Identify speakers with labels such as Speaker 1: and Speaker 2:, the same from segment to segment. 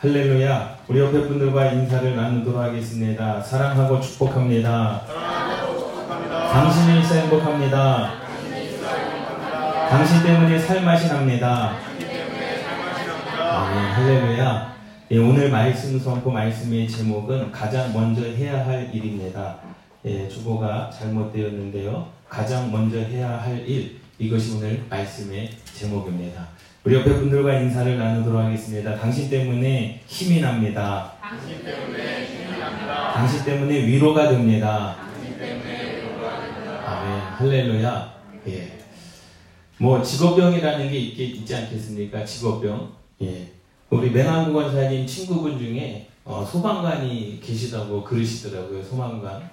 Speaker 1: 할렐루야. 우리 옆에 분들과 인사를 나누도록 하겠습니다. 사랑하고 축복합니다. 당신이 있어 행복합니다. 당신 때문에 살맛이 납니다. 아멘. 할렐루야. 예, 오늘 말씀 선포 말씀의 제목은 가장 먼저 해야 할 일입니다. 예, 주보가 잘못되었는데요. 가장 먼저 해야 할 일. 이것이 오늘 말씀의 제목입니다. 우리 옆에 분들과 인사를 나누도록 하겠습니다. 당신 때문에 힘이 납니다.
Speaker 2: 당신 때문에 힘이 납니다.
Speaker 1: 당신 때문에 위로가 됩니다.
Speaker 2: 당신 때문에 위로가 됩니다.
Speaker 1: 아멘. 할렐루야. 예. 뭐 직업병이라는 게 있, 있지 않겠습니까? 직업병. 예. 우리 맹한구 권사님 친구분 중에 어, 소방관이 계시다고 그러시더라고요. 소방관.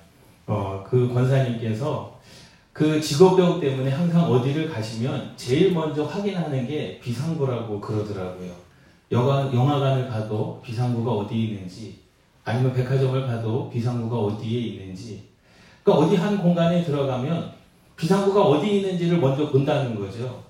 Speaker 1: 어, 그 권사님께서 그 직업병 때문에 항상 어디를 가시면 제일 먼저 확인하는 게 비상구라고 그러더라고요. 영화, 영화관을 가도 비상구가 어디에 있는지, 아니면 백화점을 가도 비상구가 어디에 있는지, 그러니까 어디 한 공간에 들어가면 비상구가 어디에 있는지를 먼저 본다는 거죠.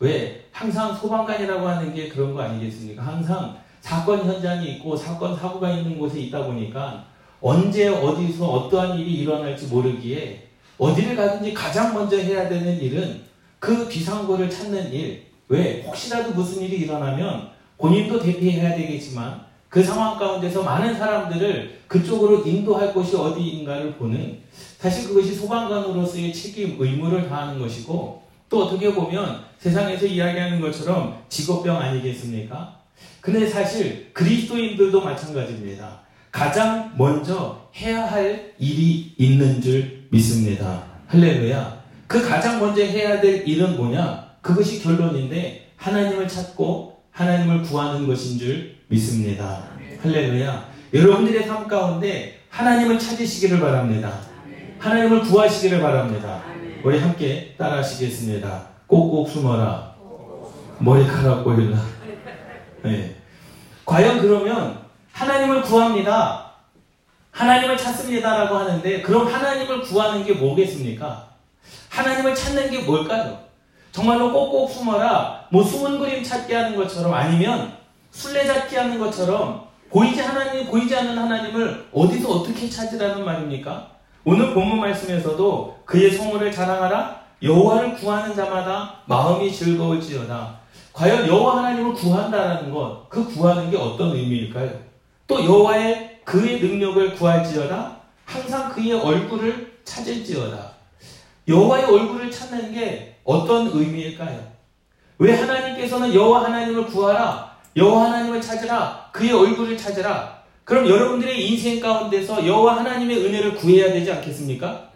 Speaker 1: 왜? 항상 소방관이라고 하는 게 그런 거 아니겠습니까? 항상 사건 현장이 있고 사건 사고가 있는 곳에 있다 보니까 언제 어디서 어떠한 일이 일어날지 모르기에 어디를 가든지 가장 먼저 해야 되는 일은 그 비상구를 찾는 일. 왜? 혹시라도 무슨 일이 일어나면 본인도 대피해야 되겠지만 그 상황 가운데서 많은 사람들을 그쪽으로 인도할 곳이 어디인가를 보는 사실 그것이 소방관으로서의 책임, 의무를 다하는 것이고 또 어떻게 보면 세상에서 이야기하는 것처럼 직업병 아니겠습니까? 근데 사실 그리스도인들도 마찬가지입니다. 가장 먼저 해야 할 일이 있는 줄 믿습니다. 할렐루야. 그 가장 먼저 해야 될 일은 뭐냐? 그것이 결론인데 하나님을 찾고 하나님을 구하는 것인 줄 믿습니다. 할렐루야. 여러분들의 삶 가운데 하나님을 찾으시기를 바랍니다. 하나님을 구하시기를 바랍니다. 우리 함께 따라 하시겠습니다. 꼭꼭 숨어라. 머리카락 보일라. 네. 과연 그러면 하나님을 구합니다. 하나님을 찾습니다라고 하는데 그럼 하나님을 구하는 게 뭐겠습니까? 하나님을 찾는 게 뭘까요? 정말로 꼭꼭 숨어라. 뭐 숨은 그림 찾기 하는 것처럼 아니면 술래잡기 하는 것처럼 보이지 하나님 보이지 않는 하나님을 어디서 어떻게 찾으라는 말입니까? 오늘 본문 말씀에서도 그의 성물을 자랑하라 여호와를 구하는 자마다 마음이 즐거울지어다. 과연 여호와 하나님을 구한다라는 것, 그 구하는 게 어떤 의미일까요? 또 여호와의 그의 능력을 구할지어다. 항상 그의 얼굴을 찾을지어다. 여호와의 얼굴을 찾는 게 어떤 의미일까요? 왜 하나님께서는 여호와 하나님을 구하라, 여호와 하나님을 찾으라, 그의 얼굴을 찾으라. 그럼 여러분들의 인생 가운데서 여호와 하나님의 은혜를 구해야 되지 않겠습니까?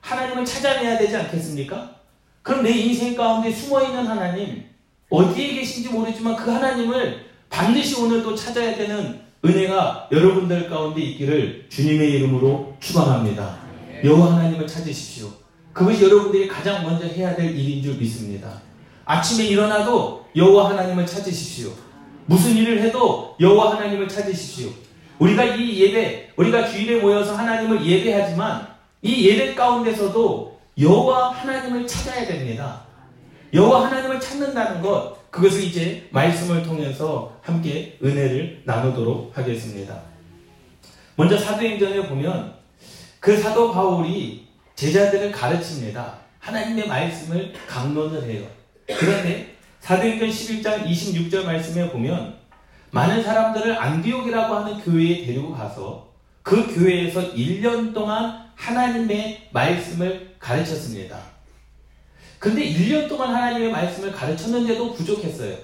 Speaker 1: 하나님을 찾아내야 되지 않겠습니까? 그럼 내 인생 가운데 숨어 있는 하나님 어디에 계신지 모르지만 그 하나님을 반드시 오늘도 찾아야 되는 은혜가 여러분들 가운데 있기를 주님의 이름으로 축원합니다. 여호와 하나님을 찾으십시오. 그것이 여러분들이 가장 먼저 해야 될 일인 줄 믿습니다. 아침에 일어나도 여호와 하나님을 찾으십시오. 무슨 일을 해도 여호와 하나님을 찾으십시오. 우리가 이 예배, 우리가 주일에 모여서 하나님을 예배하지만 이 예배 가운데서도 여호와 하나님을 찾아야 됩니다. 여호와 하나님을 찾는다는 것, 그것을 이제 말씀을 통해서 함께 은혜를 나누도록 하겠습니다. 먼저 사도행전에 보면 그 사도 바울이 제자들을 가르칩니다. 하나님의 말씀을 강론을 해요. 그런데 사도행전 11장 26절 말씀에 보면 많은 사람들을 안디옥이라고 하는 교회에 데리고 가서 그 교회에서 1년 동안 하나님의 말씀을 가르쳤습니다. 근데 1년 동안 하나님의 말씀을 가르쳤는데도 부족했어요.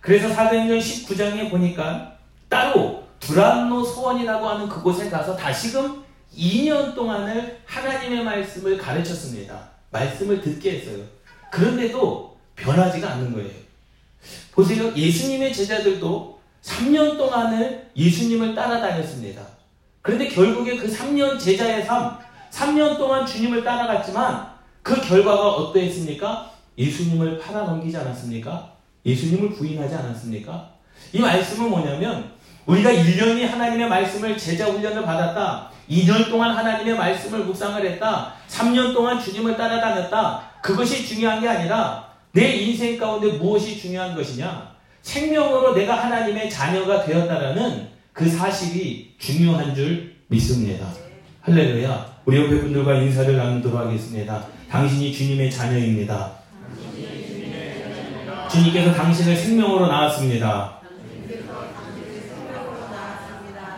Speaker 1: 그래서 사도행전 19장에 보니까 따로 두란노 소원이라고 하는 그곳에 가서 다시금 2년 동안을 하나님의 말씀을 가르쳤습니다. 말씀을 듣게 했어요. 그런데도 변하지가 않는 거예요. 보세요. 예수님의 제자들도 3년 동안을 예수님을 따라다녔습니다. 그런데 결국에 그 3년 제자의 삶, 3년 동안 주님을 따라갔지만 그 결과가 어떠했습니까? 예수님을 팔아넘기지 않았습니까? 예수님을 부인하지 않았습니까? 이 말씀은 뭐냐면 우리가 1년이 하나님의 말씀을 제자 훈련을 받았다. 2년 동안 하나님의 말씀을 묵상을 했다. 3년 동안 주님을 따라다녔다. 그것이 중요한 게 아니라 내 인생 가운데 무엇이 중요한 것이냐? 생명으로 내가 하나님의 자녀가 되었다라는 그 사실이 중요한 줄 믿습니다. 할렐루야. 우리 옆에 분들과 인사를 나누도록 하겠습니다. 당신이 주님의 자녀입니다. 주님께서 당신을 생명으로 낳았습니다.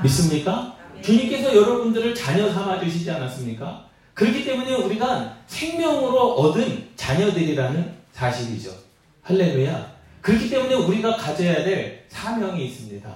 Speaker 1: 믿습니까? 주님께서 여러분들을 자녀 삼아 주시지 않았습니까? 그렇기 때문에 우리가 생명으로 얻은 자녀들이라는 사실이죠. 할렐루야. 그렇기 때문에 우리가 가져야 될 사명이 있습니다.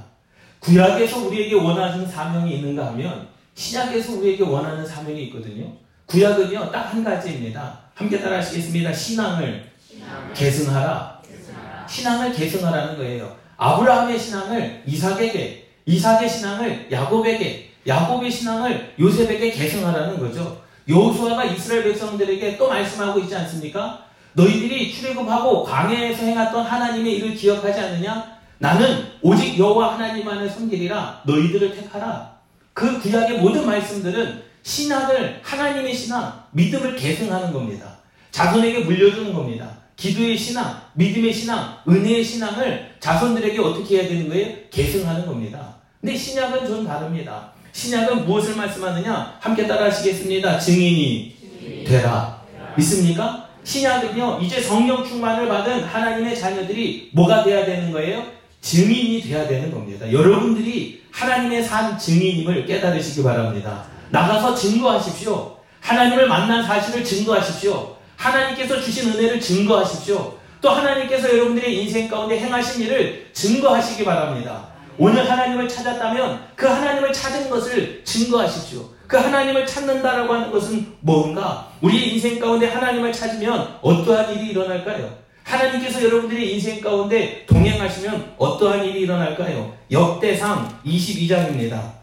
Speaker 1: 구약에서 우리에게 원하는 사명이 있는가 하면 신약에서 우리에게 원하는 사명이 있거든요. 구약은요, 딱 한 가지입니다. 함께 따라 하시겠습니다. 신앙을, 신앙을 계승하라. 계승하라. 신앙을 계승하라는 거예요. 아브라함의 신앙을 이삭에게, 이삭의 신앙을 야곱에게, 야곱의 신앙을 요셉에게 계승하라는 거죠. 여호수아가 이스라엘 백성들에게 또 말씀하고 있지 않습니까? 너희들이 출애굽하고 광야에서 행했던 하나님의 일을 기억하지 않느냐? 나는 오직 여호와 하나님만을 섬기리라 너희들을 택하라. 그 구약의 모든 말씀들은 신학을 하나님의 신앙, 믿음을 계승하는 겁니다. 자손에게 물려주는 겁니다. 기도의 신앙, 믿음의 신앙, 은혜의 신앙을 자손들에게 어떻게 해야 되는 거예요? 계승하는 겁니다. 근데 신약은 좀 다릅니다. 신약은 무엇을 말씀하느냐? 함께 따라 하시겠습니다. 증인이 되라. 믿습니까? 신약은요, 이제 성령 충만을 받은 하나님의 자녀들이 뭐가 돼야 되는 거예요? 증인이 돼야 되는 겁니다. 여러분들이 하나님의 산 증인임을 깨달으시기 바랍니다. 나가서 증거하십시오. 하나님을 만난 사실을 증거하십시오. 하나님께서 주신 은혜를 증거하십시오. 또 하나님께서 여러분들의 인생 가운데 행하신 일을 증거하시기 바랍니다. 오늘 하나님을 찾았다면 그 하나님을 찾은 것을 증거하십시오. 그 하나님을 찾는다라고 하는 것은 뭔가? 우리 인생 가운데 하나님을 찾으면 어떠한 일이 일어날까요? 하나님께서 여러분들의 인생 가운데 동행하시면 어떠한 일이 일어날까요? 역대상 22장입니다.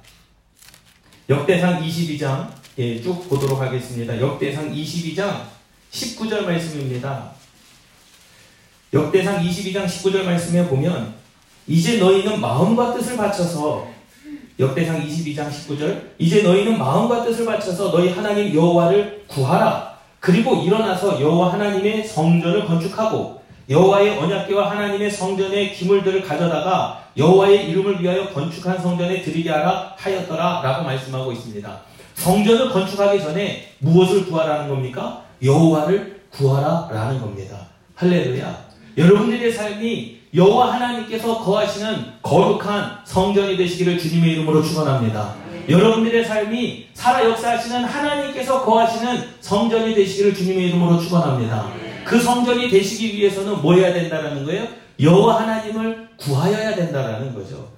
Speaker 1: 역대상 22장 예, 쭉 보도록 하겠습니다. 역대상 22장 19절 말씀입니다. 역대상 22장 19절 말씀에 보면 이제 너희는 마음과 뜻을 바쳐서 역대상 22장 19절 이제 너희는 마음과 뜻을 바쳐서 너희 하나님 여호와를 구하라 그리고 일어나서 여호와 하나님의 성전을 건축하고 여호와의 언약궤와 하나님의 성전의 기물들을 가져다가 여호와의 이름을 위하여 건축한 성전에 드리게 하라 하였더라라고 말씀하고 있습니다. 성전을 건축하기 전에 무엇을 구하라는 겁니까? 여호와를 구하라라는 겁니다. 할렐루야. 여러분들의 삶이 여호와 하나님께서 거하시는 거룩한 성전이 되시기를 주님의 이름으로 축원합니다. 여러분들의 삶이 살아 역사하시는 하나님께서 거하시는 성전이 되시기를 주님의 이름으로 축원합니다. 그 성전이 되시기 위해서는 뭐 해야 된다는 거예요? 여호와 하나님을 구하여야 된다라는 거죠.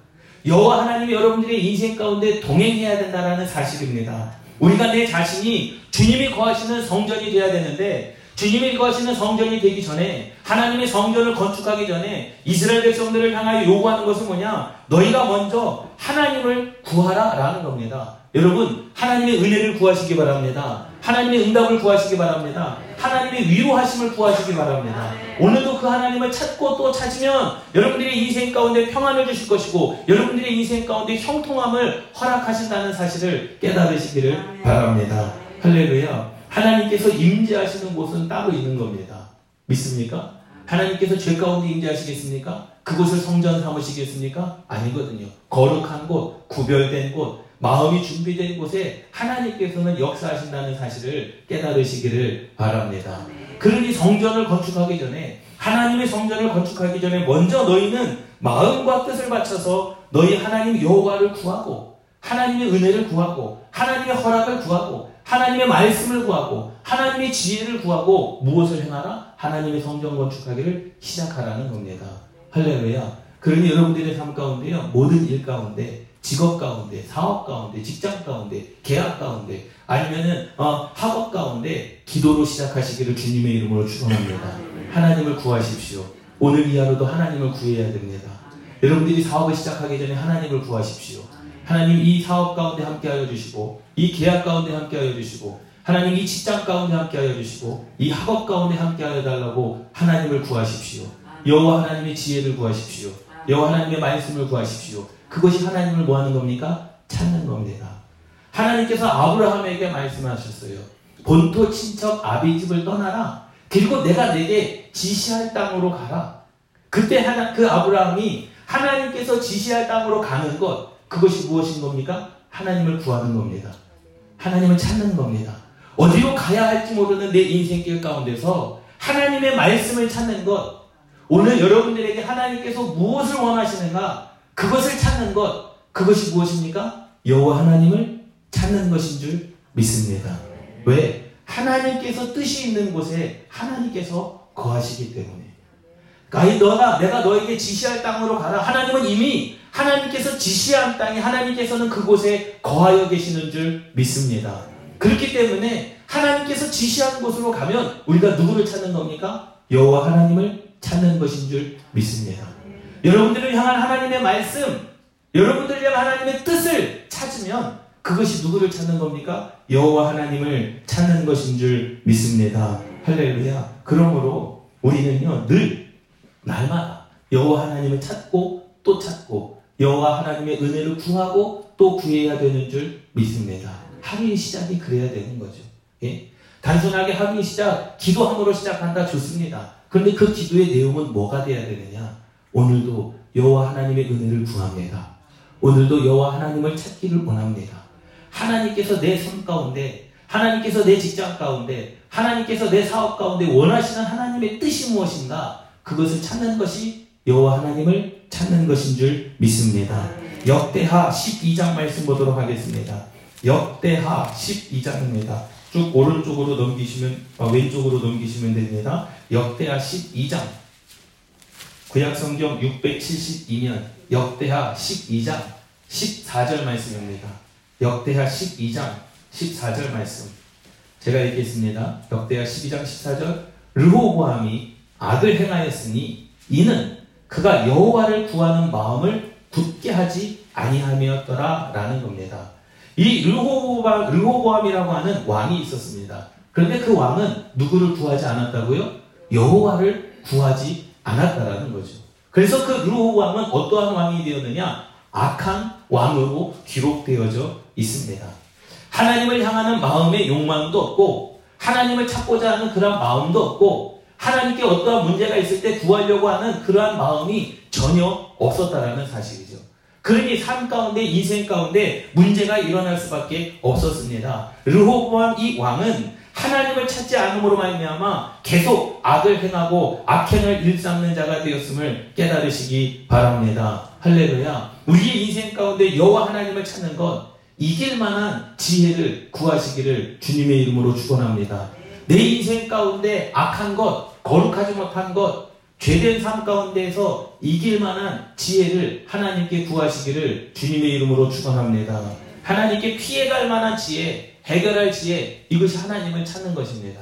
Speaker 1: 여호와 하나님이 여러분들의 인생 가운데 동행해야 된다라는 사실입니다. 우리가 내 자신이 주님이 거하시는 성전이 되어야 되는데 주님이 거하시는 성전이 되기 전에 하나님의 성전을 건축하기 전에 이스라엘 백성들을 향하여 요구하는 것은 뭐냐? 너희가 먼저 하나님을 구하라라는 겁니다. 여러분 하나님의 은혜를 구하시기 바랍니다. 하나님의 응답을 구하시기 바랍니다. 하나님의 위로하심을 구하시기 바랍니다. 오늘도 그 하나님을 찾고 또 찾으면 여러분들의 인생 가운데 평안을 주실 것이고 여러분들의 인생 가운데 형통함을 허락하신다는 사실을 깨달으시기를 바랍니다. 할렐루야. 하나님께서 임재하시는 곳은 따로 있는 겁니다. 믿습니까? 하나님께서 죄 가운데 임재하시겠습니까? 그곳을 성전 삼으시겠습니까? 아니거든요. 거룩한 곳, 구별된 곳, 마음이 준비된 곳에 하나님께서는 역사하신다는 사실을 깨달으시기를 바랍니다. 그러니 성전을 건축하기 전에 하나님의 성전을 건축하기 전에 먼저 너희는 마음과 뜻을 바쳐서 너희 하나님 여호와를 구하고 하나님의 은혜를 구하고 하나님의 허락을 구하고 하나님의 말씀을 구하고 하나님의 지혜를 구하고 무엇을 행하라? 하나님의 성전 건축하기를 시작하라는 겁니다. 할렐루야. 그러니 여러분들의 삶 가운데요. 모든 일 가운데 직업 가운데, 사업 가운데, 직장 가운데, 계약 가운데, 아니면은 어, 학업 가운데 기도로 시작하시기를 주님의 이름으로 축원합니다. 하나님을 구하십시오. 오늘 이하로도 하나님을 구해야 됩니다. 여러분들이 사업을 시작하기 전에 하나님을 구하십시오. 하나님 이 사업 가운데 함께하여 주시고, 이 계약 가운데 함께하여 주시고, 하나님 이 직장 가운데 함께하여 주시고, 이 학업 가운데 함께하여 달라고 하나님을 구하십시오. 여호와 하나님의 지혜를 구하십시오. 여호와 하나님의 말씀을 구하십시오. 그것이 하나님을 뭐 하는 겁니까? 찾는 겁니다. 하나님께서 아브라함에게 말씀하셨어요. 본토 친척 아비 집을 떠나라. 그리고 내가 내게 지시할 땅으로 가라. 그때 하나, 그 아브라함이 하나님께서 지시할 땅으로 가는 것, 그것이 무엇인 겁니까? 하나님을 구하는 겁니다. 하나님을 찾는 겁니다. 어디로 가야 할지 모르는 내 인생 길 가운데서 하나님의 말씀을 찾는 것, 오늘 여러분들에게 하나님께서 무엇을 원하시는가, 그것을 찾는 것, 그것이 무엇입니까? 여호와 하나님을 찾는 것인 줄 믿습니다. 왜? 하나님께서 뜻이 있는 곳에 하나님께서 거하시기 때문에. 그러니까 너가 내가 너에게 지시할 땅으로 가라. 하나님은 이미 하나님께서 지시한 땅에 하나님께서는 그곳에 거하여 계시는 줄 믿습니다. 그렇기 때문에 하나님께서 지시한 곳으로 가면 우리가 누구를 찾는 겁니까? 여호와 하나님을 찾는 것인 줄 믿습니다. 여러분들을 향한 하나님의 말씀, 여러분들을 향한 하나님의 뜻을 찾으면 그것이 누구를 찾는 겁니까? 여호와 하나님을 찾는 것인 줄 믿습니다. 할렐루야. 그러므로 우리는요 늘 날마다 여호와 하나님을 찾고 또 찾고 여호와 하나님의 은혜를 구하고 또 구해야 되는 줄 믿습니다. 하루의 시작이 그래야 되는 거죠. 예? 단순하게 하루의 시작, 기도함으로 시작한다 좋습니다. 그런데 그 기도의 내용은 뭐가 돼야 되느냐? 오늘도 여호와 하나님의 은혜를 구합니다. 오늘도 여호와 하나님을 찾기를 원합니다. 하나님께서 내 삶 가운데, 하나님께서 내 직장 가운데, 하나님께서 내 사업 가운데 원하시는 하나님의 뜻이 무엇인가? 그것을 찾는 것이 여호와 하나님을 찾는 것인 줄 믿습니다. 역대하 12장 말씀 보도록 하겠습니다. 역대하 12장입니다. 쭉 오른쪽으로 넘기시면 아, 왼쪽으로 넘기시면 됩니다. 역대하 12장 구약성경 672년 역대하 12장 14절 말씀입니다. 역대하 12장 14절 말씀 제가 읽겠습니다. 역대하 12장 14절 르호보암이 악을 행하였으니 이는 그가 여호와를 구하는 마음을 굳게 하지 아니함이었더라라는 겁니다. 이 르호보암, 르호보암이라고 하는 왕이 있었습니다. 그런데 그 왕은 누구를 구하지 않았다고요? 여호와를 구하지 않았다라는 거죠. 그래서 그 르호보암은 어떠한 왕이 되었느냐? 악한 왕으로 기록되어져 있습니다. 하나님을 향하는 마음의 욕망도 없고 하나님을 찾고자 하는 그런 마음도 없고 하나님께 어떠한 문제가 있을 때 구하려고 하는 그러한 마음이 전혀 없었다라는 사실이죠. 그러니 삶 가운데 인생 가운데 문제가 일어날 수밖에 없었습니다. 르호보암 이 왕은 하나님을 찾지 않음으로 말미암아 계속 악을 행하고 악행을 일삼는 자가 되었음을 깨달으시기 바랍니다. 할렐루야. 우리의 인생 가운데 여호와 하나님을 찾는 것 이길 만한 지혜를 구하시기를 주님의 이름으로 축원합니다. 내 인생 가운데 악한 것, 거룩하지 못한 것, 죄된 삶 가운데에서 이길 만한 지혜를 하나님께 구하시기를 주님의 이름으로 축원합니다. 하나님께 피해갈 만한 지혜, 해결할 지혜, 이것이 하나님을 찾는 것입니다.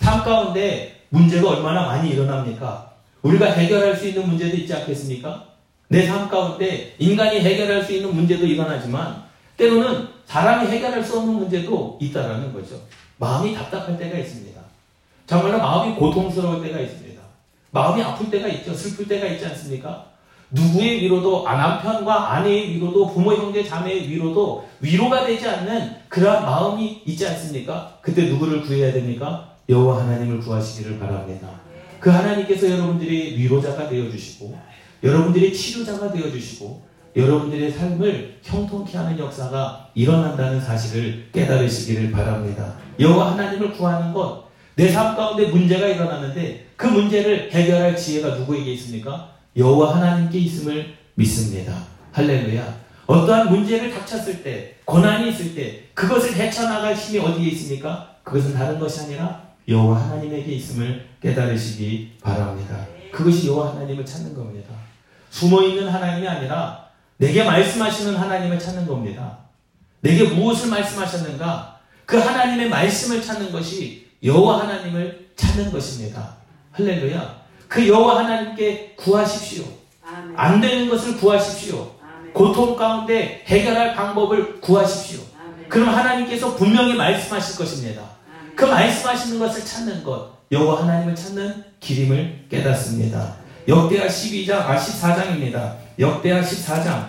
Speaker 1: 삶 가운데 문제가 얼마나 많이 일어납니까? 우리가 해결할 수 있는 문제도 있지 않겠습니까? 내 삶 가운데 인간이 해결할 수 있는 문제도 일어나지만 때로는 사람이 해결할 수 없는 문제도 있다라는 거죠. 마음이 답답할 때가 있습니다. 정말로 마음이 고통스러울 때가 있습니다. 마음이 아플 때가 있죠. 슬플 때가 있지 않습니까? 누구의 위로도 아, 남편과 아내의 위로도 부모 형제 자매의 위로도 위로가 되지 않는 그러한 마음이 있지 않습니까? 그때 누구를 구해야 됩니까? 여호와 하나님을 구하시기를 바랍니다. 그 하나님께서 여러분들이 위로자가 되어 주시고 여러분들이 치료자가 되어 주시고 여러분들의 삶을 형통케 하는 역사가 일어난다는 사실을 깨달으시기를 바랍니다. 여호와 하나님을 구하는 것 내 삶 가운데 문제가 일어났는데 그 문제를 해결할 지혜가 누구에게 있습니까? 여호와 하나님께 있음을 믿습니다. 할렐루야. 어떠한 문제를 닥쳤을 때, 고난이 있을 때, 그것을 헤쳐나갈 힘이 어디에 있습니까? 그것은 다른 것이 아니라 여호와 하나님에게 있음을 깨달으시기 바랍니다. 그것이 여호와 하나님을 찾는 겁니다. 숨어 있는 하나님이 아니라 내게 말씀하시는 하나님을 찾는 겁니다. 내게 무엇을 말씀하셨는가? 그 하나님의 말씀을 찾는 것이 여호와 하나님을 찾는 것입니다. 할렐루야. 그 여호와 하나님께 구하십시오. 아멘. 안 되는 것을 구하십시오. 아멘. 고통 가운데 해결할 방법을 구하십시오. 아멘. 그럼 하나님께서 분명히 말씀하실 것입니다. 그 말씀하시는 것을 찾는 것, 여호와 하나님을 찾는 길임을 깨닫습니다. 역대하 12장, 아 14장입니다. 역대하 14장,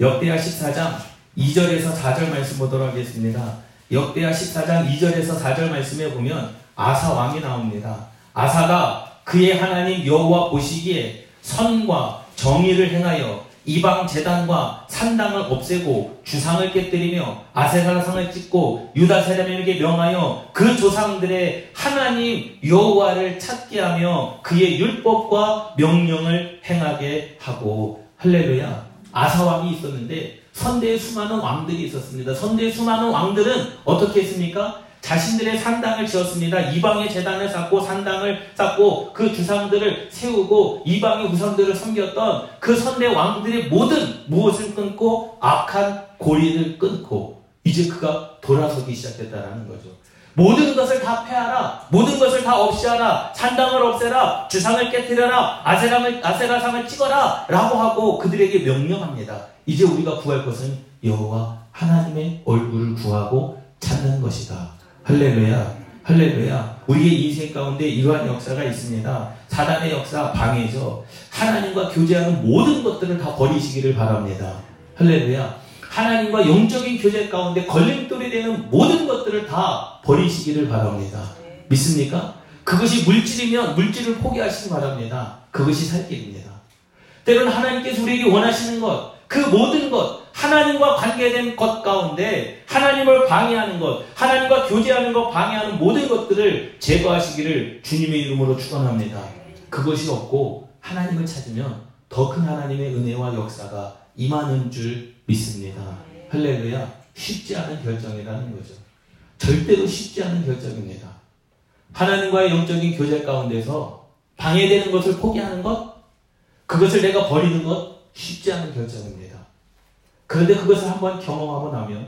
Speaker 1: 역대하 14장 2절에서 4절 말씀 보도록 하겠습니다. 역대하 14장 2절에서 4절 말씀에 보면 아사 왕이 나옵니다. 아사가 그의 하나님 여호와 보시기에 선과 정의를 행하여 이방 재단과 산당을 없애고 주상을 깨뜨리며 아세라상을 찍고 유다 세라에게 명하여 그 조상들의 하나님 여호와를 찾게 하며 그의 율법과 명령을 행하게 하고 할렐루야 아사 왕이 있었는데 선대에 수많은 왕들이 있었습니다. 선대에 수많은 왕들은 어떻게 했습니까? 자신들의 산당을 지었습니다. 이방의 재단을 쌓고 산당을 쌓고 그 주상들을 세우고 이방의 우상들을 섬겼던 그 선대 왕들의 모든 무엇을 끊고 악한 고리를 끊고 이제 그가 돌아서기 시작했다라는 거죠. 모든 것을 다 패하라. 모든 것을 다 없이하라. 산당을 없애라. 주상을 깨뜨려라. 아세라을 아세라상을 찍어라. 라고 하고 그들에게 명령합니다. 이제 우리가 구할 것은 여호와 하나님의 얼굴을 구하고 찾는 것이다. 할렐루야. 할렐루야. 우리의 인생 가운데 이러한 역사가 있습니다. 사단의 역사 방해죠. 하나님과 교제하는 모든 것들을 다 버리시기를 바랍니다. 할렐루야. 하나님과 영적인 교제 가운데 걸림돌이 되는 모든 것들을 다 버리시기를 바랍니다. 믿습니까? 그것이 물질이면 물질을 포기하시기 바랍니다. 그것이 살 길입니다. 때로는 하나님께서 우리에게 원하시는 것, 그 모든 것, 하나님과 관계된 것 가운데 하나님을 방해하는 것, 하나님과 교제하는 것 방해하는 모든 것들을 제거하시기를 주님의 이름으로 축원합니다. 그것이 없고 하나님을 찾으면 더 큰 하나님의 은혜와 역사가 임하는 줄 믿습니다. 할렐루야. 쉽지 않은 결정이라는 거죠. 절대로 쉽지 않은 결정입니다. 하나님과의 영적인 교제 가운데서 방해되는 것을 포기하는 것, 그것을 내가 버리는 것 쉽지 않은 결정입니다. 그런데 그것을 한번 경험하고 나면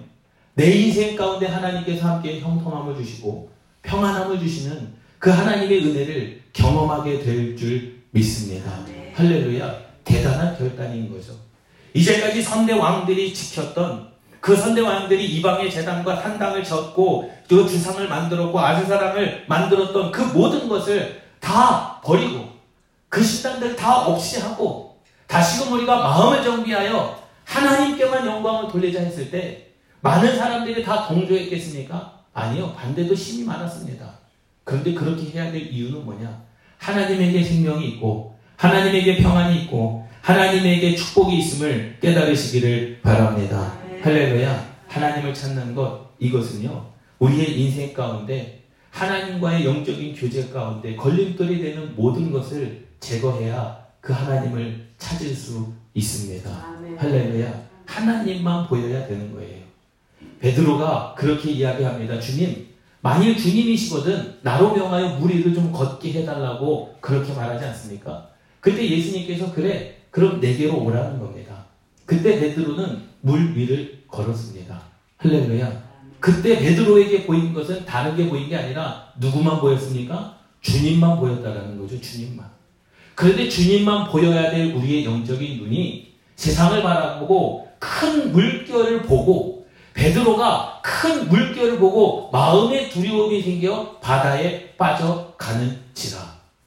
Speaker 1: 내 인생 가운데 하나님께서 함께 형통함을 주시고 평안함을 주시는 그 하나님의 은혜를 경험하게 될 줄 믿습니다. 할렐루야. 대단한 결단인 거죠. 이제까지 선대 왕들이 지켰던 그 선대 왕들이 이방의 재단과 산당을 졌고 그 주상을 만들었고 아세사랑을 만들었던 그 모든 것을 다 버리고 그 신당들 다 없이 하고 다시금 우리가 마음을 정비하여 하나님께만 영광을 돌리자 했을 때 많은 사람들이 다 동조했겠습니까? 아니요. 반대도 심이 많았습니다. 그런데 그렇게 해야 될 이유는 뭐냐? 하나님에게 생명이 있고 하나님에게 평안이 있고 하나님에게 축복이 있음을 깨달으시기를 바랍니다. 할렐루야. 하나님을 찾는 것 이것은요. 우리의 인생 가운데 하나님과의 영적인 교제 가운데 걸림돌이 되는 모든 것을 제거해야 그 하나님을 찾을 수 있습니다. 아멘. 할렐루야. 하나님만 보여야 되는 거예요. 베드로가 그렇게 이야기합니다. 주님, 만일 주님이시거든 나로 명하여 무리를 좀 걷게 해달라고 그렇게 말하지 않습니까? 그때 예수님께서 그래, 그럼 내게로 오라는 겁니다. 그때 베드로는 물 위를 걸었습니다. 할렐루야. 그때 베드로에게 보인 것은 다른 게 보인 게 아니라 누구만 보였습니까? 주님만 보였다라는 거죠. 주님만. 그런데 주님만 보여야 될 우리의 영적인 눈이 세상을 바라보고 큰 물결을 보고 베드로가 큰 물결을 보고 마음의 두려움이 생겨 바다에 빠져가는지라.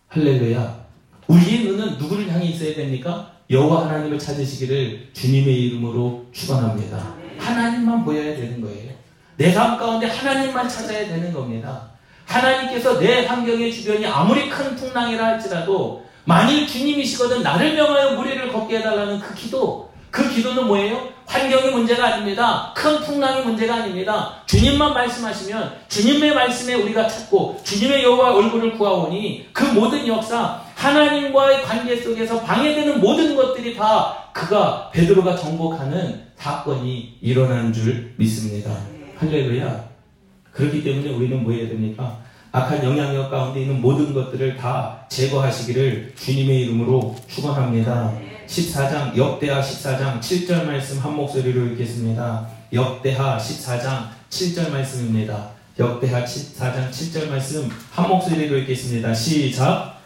Speaker 1: 할렐루야. 우리의 눈은 누구를 향해 있어야 됩니까? 여호와 하나님을 찾으시기를 주님의 이름으로 축원합니다. 하나님만 보여야 되는 거예요. 내 삶 가운데 하나님만 찾아야 되는 겁니다. 하나님께서 내 환경의 주변이 아무리 큰 풍랑이라 할지라도 만일 주님이시거든 나를 명하여 무리를 걷게 해달라는 그 기도, 그 기도는 뭐예요? 환경이 문제가 아닙니다. 큰 풍랑이 문제가 아닙니다. 주님만 말씀하시면 주님의 말씀에 우리가 찾고 주님의 여호와 얼굴을 구하오니 그 모든 역사 하나님과의 관계 속에서 방해되는 모든 것들이 다 그가 베드로가 정복하는 사건이 일어난 줄 믿습니다. 할렐루야. 그렇기 때문에 우리는 뭐 해야 됩니까? 악한 영향력 가운데 있는 모든 것들을 다 제거하시기를 주님의 이름으로 축원합니다. 14장 역대하 14장 7절 말씀 한 목소리로 읽겠습니다. 역대하 14장 7절 말씀입니다. 역대하 14장 7절 말씀 한 목소리로 읽겠습니다. 시작.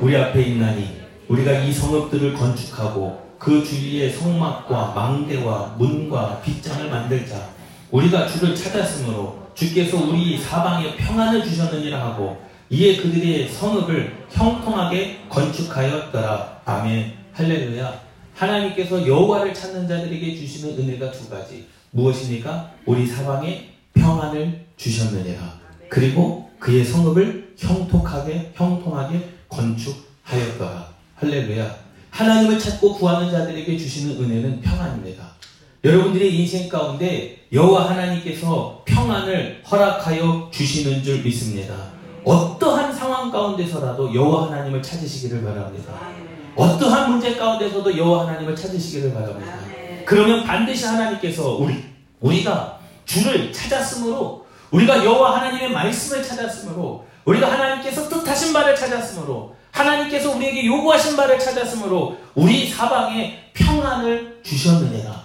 Speaker 1: 우리 앞에 있나니 우리가 이 성읍들을 건축하고 그 주위에 성막과 망대와 문과 빗장을 만들자. 우리가 주를 찾았으므로 주께서 우리 사방에 평안을 주셨느니라 하고 이에 그들의 성읍을 형통하게 건축하였더라. 아멘. 할렐루야. 하나님께서 여호와를 찾는 자들에게 주시는 은혜가 두 가지. 무엇입니까? 우리 사방에 평안을 주셨느니라. 그리고 그의 성읍을 형통하게 형통하게 건축하였더라. 할렐루야. 하나님을 찾고 구하는 자들에게 주시는 은혜는 평안입니다. 여러분들의 인생 가운데 여호와 하나님께서 평안을 허락하여 주시는 줄 믿습니다. 어떠한 상황 가운데서라도 여호와 하나님을 찾으시기를 바랍니다. 어떠한 문제 가운데서도 여호와 하나님을 찾으시기를 바랍니다. 그러면 반드시 하나님께서 우리 우리가 주를 찾았으므로 우리가 여호와 하나님의 말씀을 찾았으므로 우리가 하나님께서 뜻하신 바를 찾았으므로 하나님께서 우리에게 요구하신 바를 찾았으므로 우리 사방에 평안을 주셨느니라.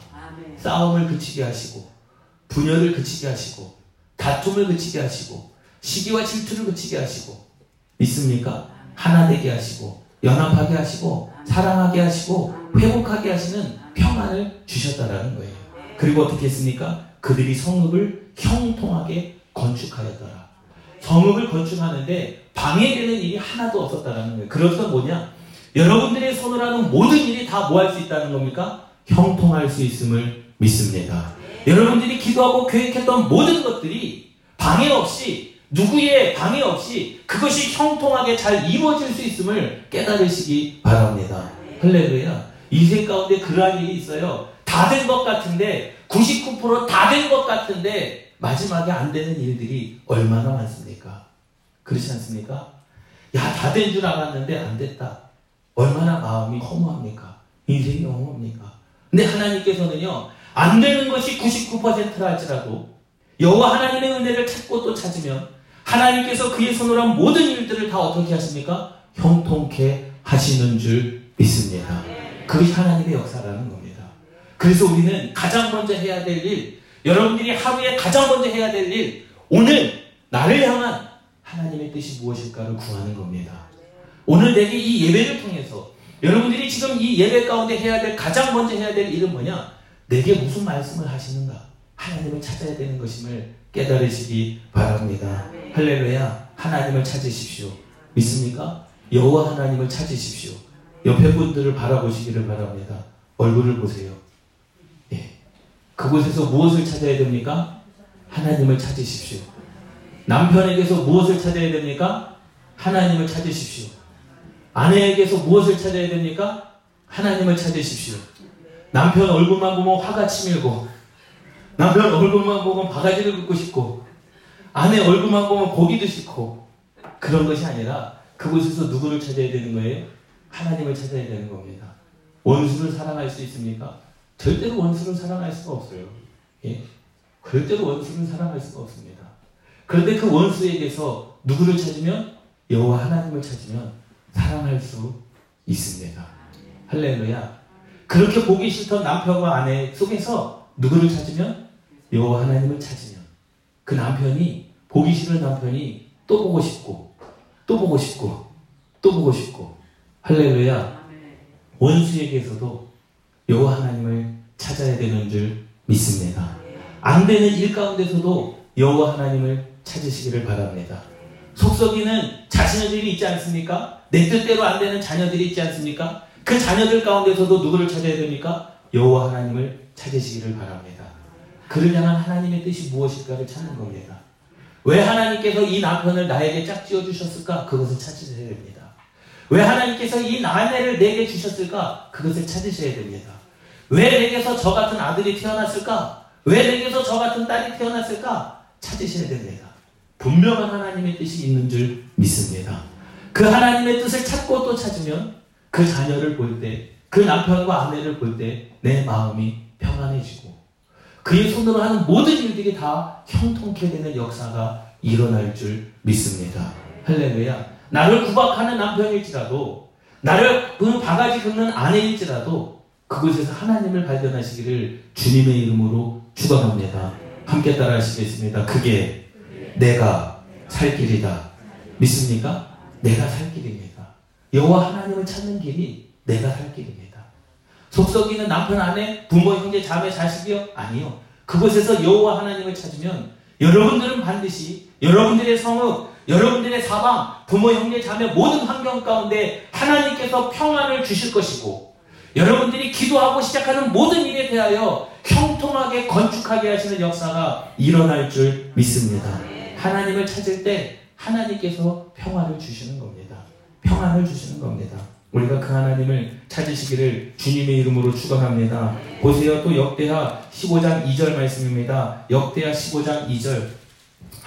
Speaker 1: 싸움을 그치게 하시고 분열을 그치게 하시고 다툼을 그치게 하시고 시기와 질투를 그치게 하시고 믿습니까? 하나 되게 하시고 연합하게 하시고 사랑하게 하시고 회복하게 하시는 평안을 주셨다라는 거예요. 그리고 어떻게 했습니까? 그들이 성읍을 형통하게 건축하였더라. 성읍을 건축하는데 방해되는 일이 하나도 없었다라는 거예요. 그래서 뭐냐? 여러분들의 하는 모든 일이 다 뭐 할 수 있다는 겁니까? 형통할 수 있음을 믿습니다. 여러분들이 기도하고 계획했던 모든 것들이 방해 없이 누구의 방해 없이 그것이 형통하게 잘 이루어질 수 있음을 깨달으시기 바랍니다. 할렐루야. 인생 가운데 그러한 일이 있어요. 다 된 것 같은데 99%다 된 것 같은데 마지막에 안 되는 일들이 얼마나 많습니까? 그렇지 않습니까? 야, 다 된 줄 알았는데 안 됐다. 얼마나 마음이 허무합니까? 인생이 허무합니까? 근데 하나님께서는요, 안 되는 것이 99%라 할지라도 여호와 하나님의 은혜를 찾고 또 찾으면 하나님께서 그의 손으로 한 모든 일들을 다 어떻게 하십니까? 형통케 하시는 줄 믿습니다. 그것이 하나님의 역사라는 겁니다. 그래서 우리는 가장 먼저 해야 될 일, 여러분들이 하루에 가장 먼저 해야 될 일, 오늘 나를 향한 하나님의 뜻이 무엇일까를 구하는 겁니다. 오늘 내게 이 예배를 통해서 여러분들이 지금 이 예배 가운데 해야 될 가장 먼저 해야 될 일은 뭐냐? 내게 무슨 말씀을 하시는가? 하나님을 찾아야 되는 것임을 깨달으시기 바랍니다. 할렐루야. 하나님을 찾으십시오. 믿습니까? 여호와 하나님을 찾으십시오. 옆에 분들을 바라보시기를 바랍니다. 얼굴을 보세요. 예. 그곳에서 무엇을 찾아야 됩니까? 하나님을 찾으십시오. 남편에게서 무엇을 찾아야 됩니까? 하나님을 찾으십시오. 아내에게서 무엇을 찾아야 됩니까? 하나님을 찾으십시오. 남편 얼굴만 보면 화가 치밀고, 남편 얼굴만 보면 바가지를 긋고 싶고, 아내 얼굴만 보면 고기도 싫고, 그런 것이 아니라 그곳에서 누구를 찾아야 되는 거예요? 하나님을 찾아야 되는 겁니다. 원수를 사랑할 수 있습니까? 절대로 원수를 사랑할 수가 없어요. 예? 절대로 원수를 사랑할 수가 없습니다. 그런데 그 원수에게서 누구를 찾으면 여호와 하나님을 찾으면 사랑할 수 있습니다. 할렐루야. 그렇게 보기 싫던 남편과 아내 속에서 누구를 찾으면 여호와 하나님을 찾으면 그 남편이 보기 싫은 남편이 또 보고 싶고 또 보고 싶고 또 보고 싶고 할렐루야. 원수에게서도 여호와 하나님을 찾아야 되는 줄 믿습니다. 안 되는 일 가운데서도 여호와 하나님을 찾으시기를 바랍니다. 속썩이는 자신들이 있지 않습니까? 내 뜻대로 안 되는 자녀들이 있지 않습니까? 그 자녀들 가운데서도 누구를 찾아야 됩니까? 여호와 하나님을 찾으시기를 바랍니다. 그를 향한 하나님의 뜻이 무엇일까를 찾는 겁니다. 왜 하나님께서 이 남편을 나에게 짝지어 주셨을까? 그것을 찾으셔야 됩니다. 왜 하나님께서 이 아내를 내게 주셨을까? 그것을 찾으셔야 됩니다. 왜 내게서 저 같은 아들이 태어났을까? 왜 내게서 저 같은 딸이 태어났을까? 찾으셔야 됩니다. 분명한 하나님의 뜻이 있는 줄 믿습니다. 그 하나님의 뜻을 찾고 또 찾으면 그 자녀를 볼 때, 그 남편과 아내를 볼 때 내 마음이 평안해지고 그의 손으로 하는 모든 일들이 다 형통케 되는 역사가 일어날 줄 믿습니다. 할렐루야. 나를 구박하는 남편일지라도 나를 그 바가지 긁는 아내일지라도 그곳에서 하나님을 발견하시기를 주님의 이름으로 축원합니다. 함께 따라 하시겠습니다. 그게 내가 살 길이다. 믿습니까? 내가 살 길입니다. 여호와 하나님을 찾는 길이 내가 살 길입니다. 속썩이는 남편 아내, 부모, 형제, 자매, 자식이요? 아니요. 그곳에서 여호와 하나님을 찾으면 여러분들은 반드시 여러분들의 성읍, 여러분들의 사방, 부모, 형제, 자매 모든 환경 가운데 하나님께서 평안을 주실 것이고 여러분들이 기도하고 시작하는 모든 일에 대하여 형통하게 건축하게 하시는 역사가 일어날 줄 믿습니다. 하나님을 찾을 때 하나님께서 평화를 주시는 겁니다. 평안을 주시는 겁니다. 우리가 그 하나님을 찾으시기를 주님의 이름으로 축원합니다. 보세요. 또 역대하 15장 2절 말씀입니다. 역대하 15장 2절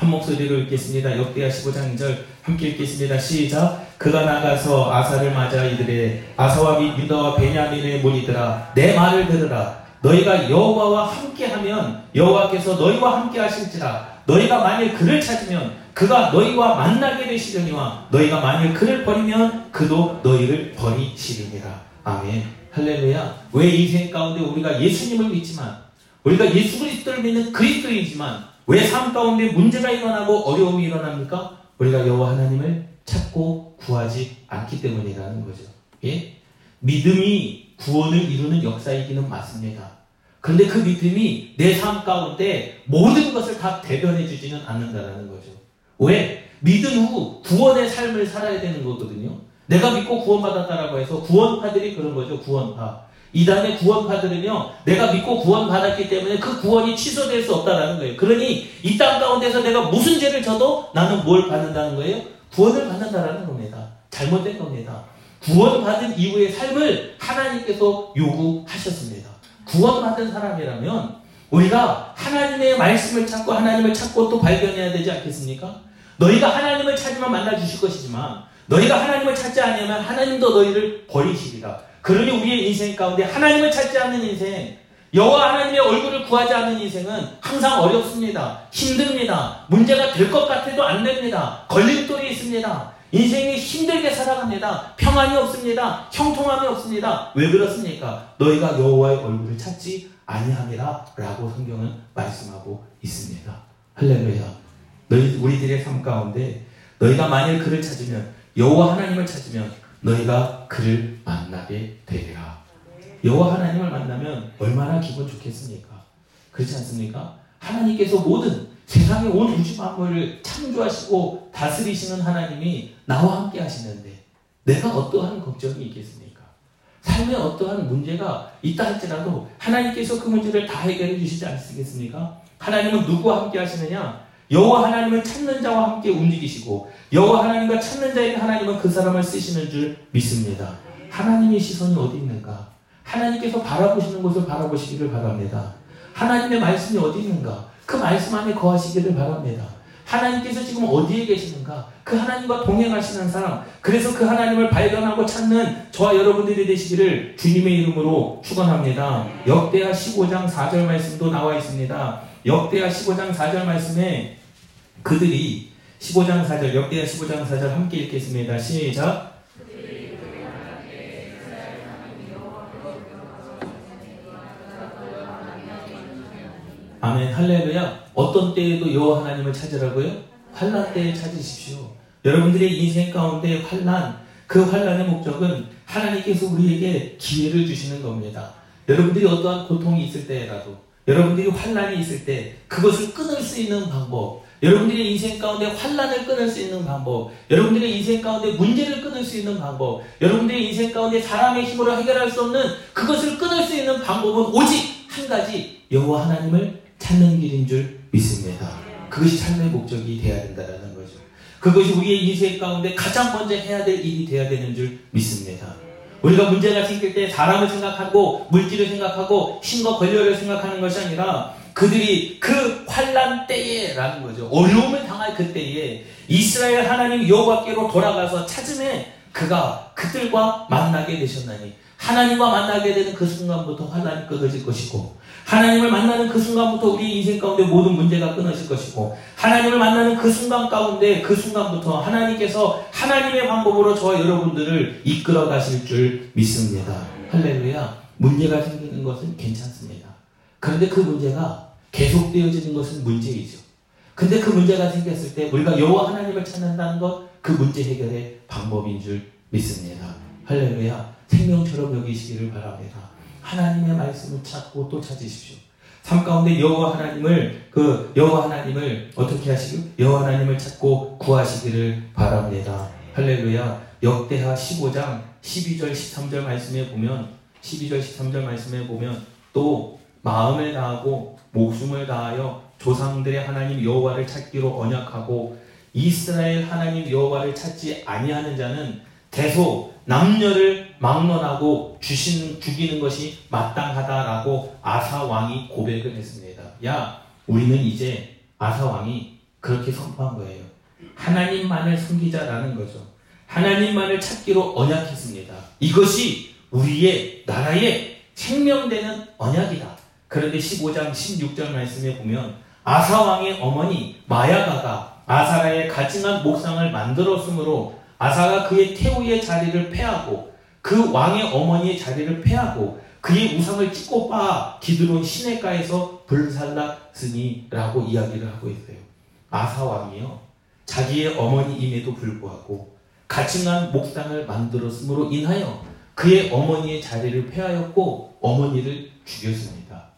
Speaker 1: 한 목소리로 읽겠습니다. 역대하 15장 2절 함께 읽겠습니다. 시작. 그가 나가서 아사를 맞아 이들의 아사와 및 유다와 베냐민의 무리들아 내 말을 들으라. 너희가 여호와와 함께하면 여호와께서 너희와 함께 하실지라. 너희가 만일 그를 찾으면 그가 너희와 만나게 되시려니와 너희가 만일 그를 버리면 그도 너희를 버리시리니라. 아멘. 할렐루야. 왜 인생 가운데 우리가 예수님을 믿지만 우리가 예수 그리스도를 믿는 그리스도이지만 왜 삶 가운데 문제가 일어나고 어려움이 일어납니까? 우리가 여호와 하나님을 찾고 구하지 않기 때문이라는 거죠. 예? 믿음이 구원을 이루는 역사이기는 맞습니다. 그런데 그 믿음이 내 삶 가운데 모든 것을 다 대변해 주지는 않는다는 거죠. 왜? 믿은 후 구원의 삶을 살아야 되는 거거든요. 내가 믿고 구원받았다라고 해서 구원파들이 그런 거죠. 구원파. 이단의 구원파들은요, 내가 믿고 구원받았기 때문에 그 구원이 취소될 수 없다라는 거예요. 그러니 이 땅 가운데서 내가 무슨 죄를 져도 나는 뭘 받는다는 거예요? 구원을 받는다라는 겁니다. 잘못된 겁니다. 구원받은 이후의 삶을 하나님께서 요구하셨습니다. 구원받은 사람이라면 우리가 하나님의 말씀을 찾고 하나님을 찾고 또 발견해야 되지 않겠습니까? 너희가 하나님을 찾으면 만나 주실 것이지만 너희가 하나님을 찾지 않으면 하나님도 너희를 버리시리라. 그러니 우리의 인생 가운데 하나님을 찾지 않는 인생, 여호와 하나님의 얼굴을 구하지 않는 인생은 항상 어렵습니다. 힘듭니다. 문제가 될 것 같아도 안 됩니다. 걸림돌이 있습니다. 인생이 힘들게 살아갑니다. 평안이 없습니다. 형통함이 없습니다. 왜 그렇습니까? 너희가 여호와의 얼굴을 찾지 아니함이라라고 성경은 말씀하고 있습니다. 할렐루야. 너희 우리들의 삶 가운데 너희가 만일 그를 찾으면 여호와 하나님을 찾으면 너희가 그를 만나게 되리라. 여호와 하나님을 만나면 얼마나 기분 좋겠습니까? 그렇지 않습니까? 하나님께서 모든 세상의 온 우주 만물을 창조하시고 다스리시는 하나님이 나와 함께 하시는데 내가 어떠한 걱정이 있겠습니까? 삶에 어떠한 문제가 있다 할지라도 하나님께서 그 문제를 다 해결해 주시지 않겠습니까? 하나님은 누구와 함께 하시느냐? 여호와 하나님을 찾는 자와 함께 움직이시고 여호와 하나님과 찾는 자에게 하나님은 그 사람을 쓰시는 줄 믿습니다. 하나님의 시선이 어디 있는가? 하나님께서 바라보시는 곳을 바라보시기를 바랍니다. 하나님의 말씀이 어디 있는가? 그 말씀 안에 거하시기를 바랍니다. 하나님께서 지금 어디에 계시는가? 그 하나님과 동행하시는 사람, 그래서 그 하나님을 발견하고 찾는 저와 여러분들이 되시기를 주님의 이름으로 축원합니다. 역대하 15장 4절 말씀도 나와 있습니다. 역대하 15장 4절 말씀에 그들이 15장 4절, 역대하 15장 4절 함께 읽겠습니다. 시작. 아멘 할렐루야 어떤 때에도 여호와 하나님을 찾으라고요? 환란 때에 찾으십시오. 여러분들의 인생 가운데 환란 그 환란의 목적은 하나님께서 우리에게 기회를 주시는 겁니다. 여러분들이 어떠한 고통이 있을 때라도 여러분들이 환란이 있을 때 그것을 끊을 수 있는 방법 여러분들의 인생 가운데 환란을 끊을 수 있는 방법 여러분들의 인생 가운데 문제를 끊을 수 있는 방법 여러분들의 인생 가운데 사람의 힘으로 해결할 수 없는 그것을 끊을 수 있는 방법은 오직 한 가지 여호와 하나님을 찾는 길인 줄 믿습니다. 그것이 삶의 목적이 되어야 된다는 거죠. 그것이 우리의 인생 가운데 가장 먼저 해야 될 일이 되어야 되는 줄 믿습니다. 우리가 문제가 생길 때 사람을 생각하고 물질을 생각하고 힘과 권력을 생각하는 것이 아니라 그들이 그 환란 때에라는 거죠. 어려움을 당할 그때에 이스라엘 하나님 여호와께로 돌아가서 찾음에 그가 그들과 만나게 되셨나니 하나님과 만나게 되는 그 순간부터 환란이 끊어질 것이고 하나님을 만나는 그 순간부터 우리 인생 가운데 모든 문제가 끊어질 것이고 하나님을 만나는 그 순간 가운데 그 순간부터 하나님께서 하나님의 방법으로 저와 여러분들을 이끌어 가실 줄 믿습니다. 할렐루야. 문제가 생기는 것은 괜찮습니다. 그런데 그 문제가 계속되어지는 것은 문제이죠. 근데 그 문제가 생겼을 때 우리가 여호와 하나님을 찾는다는 것 그 문제 해결의 방법인 줄 믿습니다. 할렐루야. 생명처럼 여기시기를 바랍니다. 하나님의 말씀을 찾고 또 찾으십시오. 삶 가운데 여호와 하나님을 그 여호와 하나님을 어떻게 하시고 여호와 하나님을 찾고 구하시기를 바랍니다. 할렐루야. 역대하 15장 12절 13절 말씀에 보면 12절 13절 말씀에 보면 또 마음을 다하고 목숨을 다하여 조상들의 하나님 여호와를 찾기로 언약하고 이스라엘 하나님 여호와를 찾지 아니하는 자는 대소 남녀를 막론하고 주신 죽이는 것이 마땅하다라고 아사 왕이 고백을 했습니다. 야, 우리는 이제 아사 왕이 그렇게 선포한 거예요. 하나님만을 섬기자라는 거죠. 하나님만을 찾기로 언약했습니다. 이것이 우리의 나라의 생명되는 언약이다. 그런데 15장 16절 말씀에 보면 아사 왕의 어머니 마야가가 아사라의 가증한 목상을 만들었으므로 아사가 그의 태우의 자리를 패하고 그 왕의 어머니의 자리를 패하고 그의 우상을 찍고 빠 기드론 시내가에서 불살랐으니라고 이야기를 하고 있어요. 아사 왕이요 자기의 어머니임에도 불구하고 가증한 목상을 만들었으므로 인하여 그의 어머니의 자리를 폐하였고 어머니를 죽였습니다.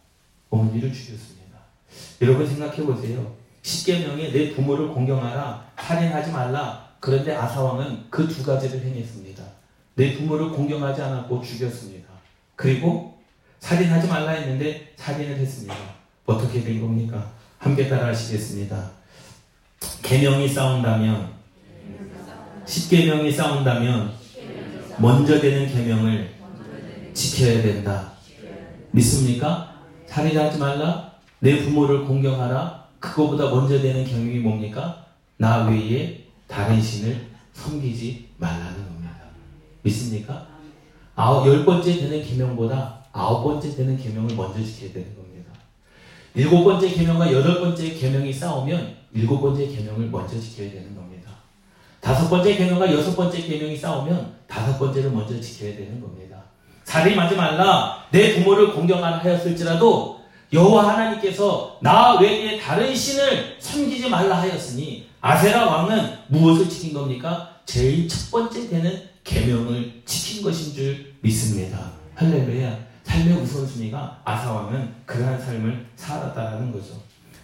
Speaker 1: 어머니를 죽였습니다. 여러분 생각해 보세요. 십계명에 내 부모를 공경하라, 살인하지 말라. 그런데 아사왕은 그 두 가지를 행했습니다. 내 부모를 공경하지 않았고 죽였습니다. 그리고 살인하지 말라 했는데 살인을 했습니다. 어떻게 된 겁니까? 함께 따라 하시겠습니다. 계명이 싸운다면 십계명이 싸운다면 먼저 되는 계명을 지켜야 된다. 믿습니까? 살인하지 말라. 내 부모를 공경하라. 그거보다 먼저 되는 계명이 뭡니까? 나 외에 다른 신을 섬기지 말라는 겁니다. 믿습니까? 아홉 열 번째 되는 계명보다 아홉 번째 되는 계명을 먼저 지켜야 되는 겁니다. 일곱 번째 계명과 여덟 번째 계명이 싸우면 일곱 번째 계명을 먼저 지켜야 되는 겁니다. 다섯 번째 계명과 여섯 번째 계명이 싸우면 다섯 번째를 먼저 지켜야 되는 겁니다. 살인하지 말라 내 부모를 공경하라 하였을지라도 여호와 하나님께서 나 외에 다른 신을 섬기지 말라 하였으니 아세라 왕은 무엇을 지킨 겁니까? 제일 첫 번째 되는 계명을 지킨 것인 줄 믿습니다. 할렐루야. 삶의 우선순위가 아사 왕은 그러한 삶을 살았다라는 거죠.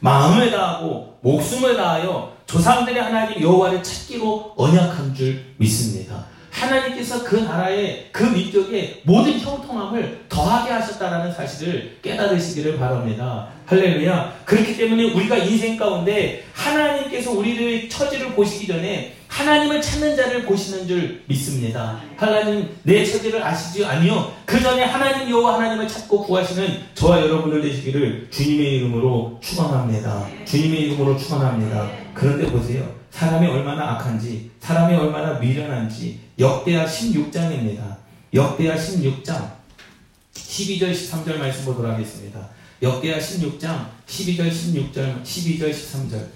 Speaker 1: 마음을 다하고 목숨을 다하여 조상들의 하나님 여호와를 찾기로 언약한 줄 믿습니다. 하나님께서 그 나라의 그 민족의 모든 형통함을 더하게 하셨다라는 사실을 깨달으시기를 바랍니다. 할렐루야. 그렇기 때문에 우리가 인생 가운데 하나님께서 우리의 처지를 보시기 전에 하나님을 찾는 자를 보시는 줄 믿습니다. 하나님 내 처지를 아시지 아니요. 그 전에 하나님 여호와 하나님을 찾고 구하시는 저와 여러분들 되시기를 주님의 이름으로 축원합니다. 주님의 이름으로 축원합니다. 그런데 보세요. 사람이 얼마나 악한지, 사람이 얼마나 미련한지 역대하 16장입니다. 역대하 16장 12절 13절 말씀 보도록 하겠습니다. 역대하 16장 12절 16절 12절 13절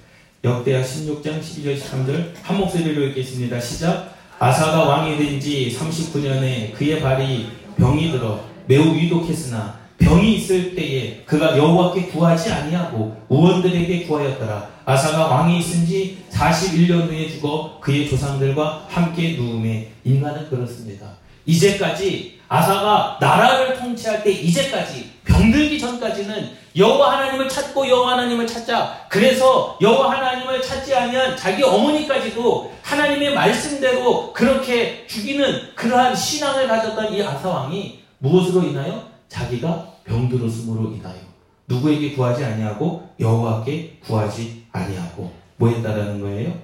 Speaker 1: 역대하 16장 12절 13절 한 목소리로 읽겠습니다. 시작 아사가 왕이 된 지 39년에 그의 발이 병이 들어 매우 위독했으나 병이 있을 때에 그가 여호와께 구하지 아니하고 우원들에게 구하였더라. 아사가 왕이 있은 지 41년 후에 죽어 그의 조상들과 함께 누움에 인간은 그렇습니다. 이제까지 아사가 나라를 통치할 때 이제까지 병들기 전까지는 여호와 하나님을 찾고 여호와 하나님을 찾자. 그래서 여호와 하나님을 찾지 않으면 자기 어머니까지도 하나님의 말씀대로 그렇게 죽이는 그러한 신앙을 가졌던 이 아사 왕이 무엇으로 인하여 자기가 병들었음으로 인하여 누구에게 구하지 아니하고 여호와께 구하지 아니하고 뭐 했다라는 거예요?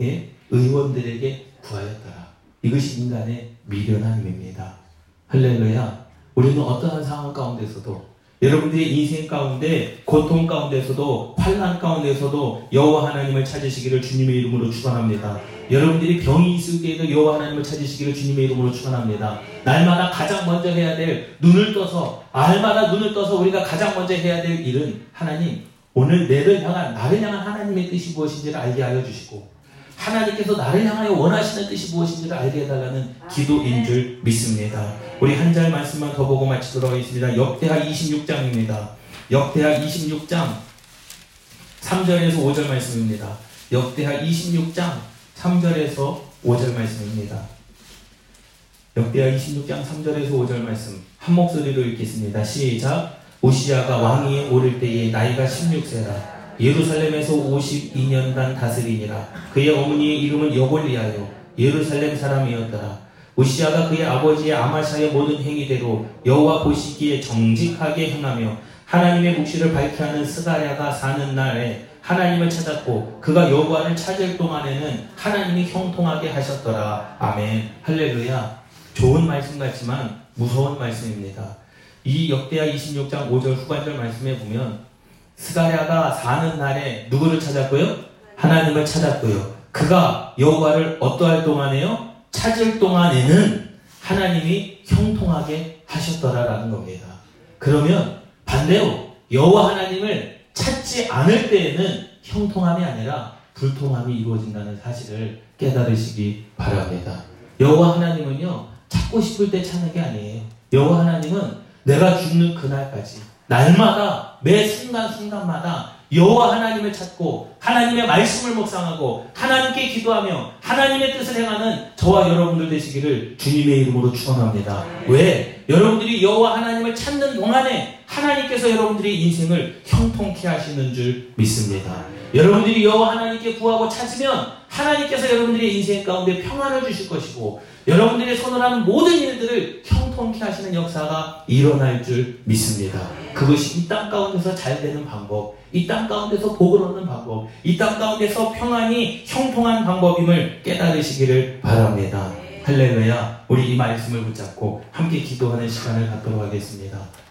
Speaker 1: 예? 의원들에게 구하였더라. 이것이 인간의 미련함입니다. 할렐루야. 우리는 어떠한 상황 가운데서도 여러분들의 인생 가운데 고통 가운데서도 환난 가운데서도 여호와 하나님을 찾으시기를 주님의 이름으로 축원합니다. 여러분들이 병이 있을 때에도 여호와 하나님을 찾으시기를 주님의 이름으로 축원합니다. 날마다 가장 먼저 해야 될 눈을 떠서 알마다 눈을 떠서 우리가 가장 먼저 해야 될 일은 하나님 오늘 내를 향한 나를 향한 하나님의 뜻이 무엇인지를 알게 하여 주시고 하나님께서 나를 향하여 원하시는 뜻이 무엇인지를 알게 해달라는 기도인 줄 믿습니다. 우리 한 절 말씀만 더 보고 마치도록 하겠습니다. 역대하 26장입니다. 역대하 26장 3절에서 5절 말씀입니다. 역대하 26장 3절에서 5절 말씀입니다. 역대하 26장 3절에서 5절 말씀 한 목소리로 읽겠습니다. 시작 우시아가 왕위에 오를 때에 나이가 16세라 예루살렘에서 52년간 다스리니라 그의 어머니의 이름은 여골리하여 예루살렘 사람이었더라 우시아가 그의 아버지의 아마샤의 모든 행위대로 여호와 보시기에 정직하게 행하며 하나님의 묵시를 밝게 하는 스가랴가 사는 날에 하나님을 찾았고 그가 여호와를 찾을 동안에는 하나님이 형통하게 하셨더라. 아멘. 할렐루야. 좋은 말씀 같지만 무서운 말씀입니다. 이 역대하 26장 5절 후반절 말씀에 보면 스가랴가 사는 날에 누구를 찾았고요? 하나님을 찾았고요. 그가 여호와를 어떠할 동안에요? 찾을 동안에는 하나님이 형통하게 하셨더라라는 겁니다. 그러면 반대로 여호와 하나님을 찾지 않을 때에는 형통함이 아니라 불통함이 이루어진다는 사실을 깨달으시기 바랍니다. 여호와 하나님은요 찾고 싶을 때 찾는 게 아니에요. 여호와 하나님은 내가 죽는 그날까지 날마다 매 순간순간마다 여호와 하나님을 찾고 하나님의 말씀을 묵상하고 하나님께 기도하며 하나님의 뜻을 행하는 저와 여러분들 되시기를 주님의 이름으로 축원합니다. 왜? 여러분들이 여호와 하나님을 찾는 동안에 하나님께서 여러분들의 인생을 형통케 하시는 줄 믿습니다. 여러분들이 여호와 하나님께 구하고 찾으면 하나님께서 여러분들의 인생 가운데 평안을 주실 것이고 여러분들의 손을 하는 모든 일들을 형통케 하시는 역사가 일어날 줄 믿습니다. 그것이 이 땅 가운데서 잘 되는 방법, 이 땅 가운데서 복을 얻는 방법, 이 땅 가운데서 평안이 형통한 방법임을 깨달으시기를 바랍니다. 할렐루야. 우리 이 말씀을 붙잡고 함께 기도하는 시간을 갖도록 하겠습니다.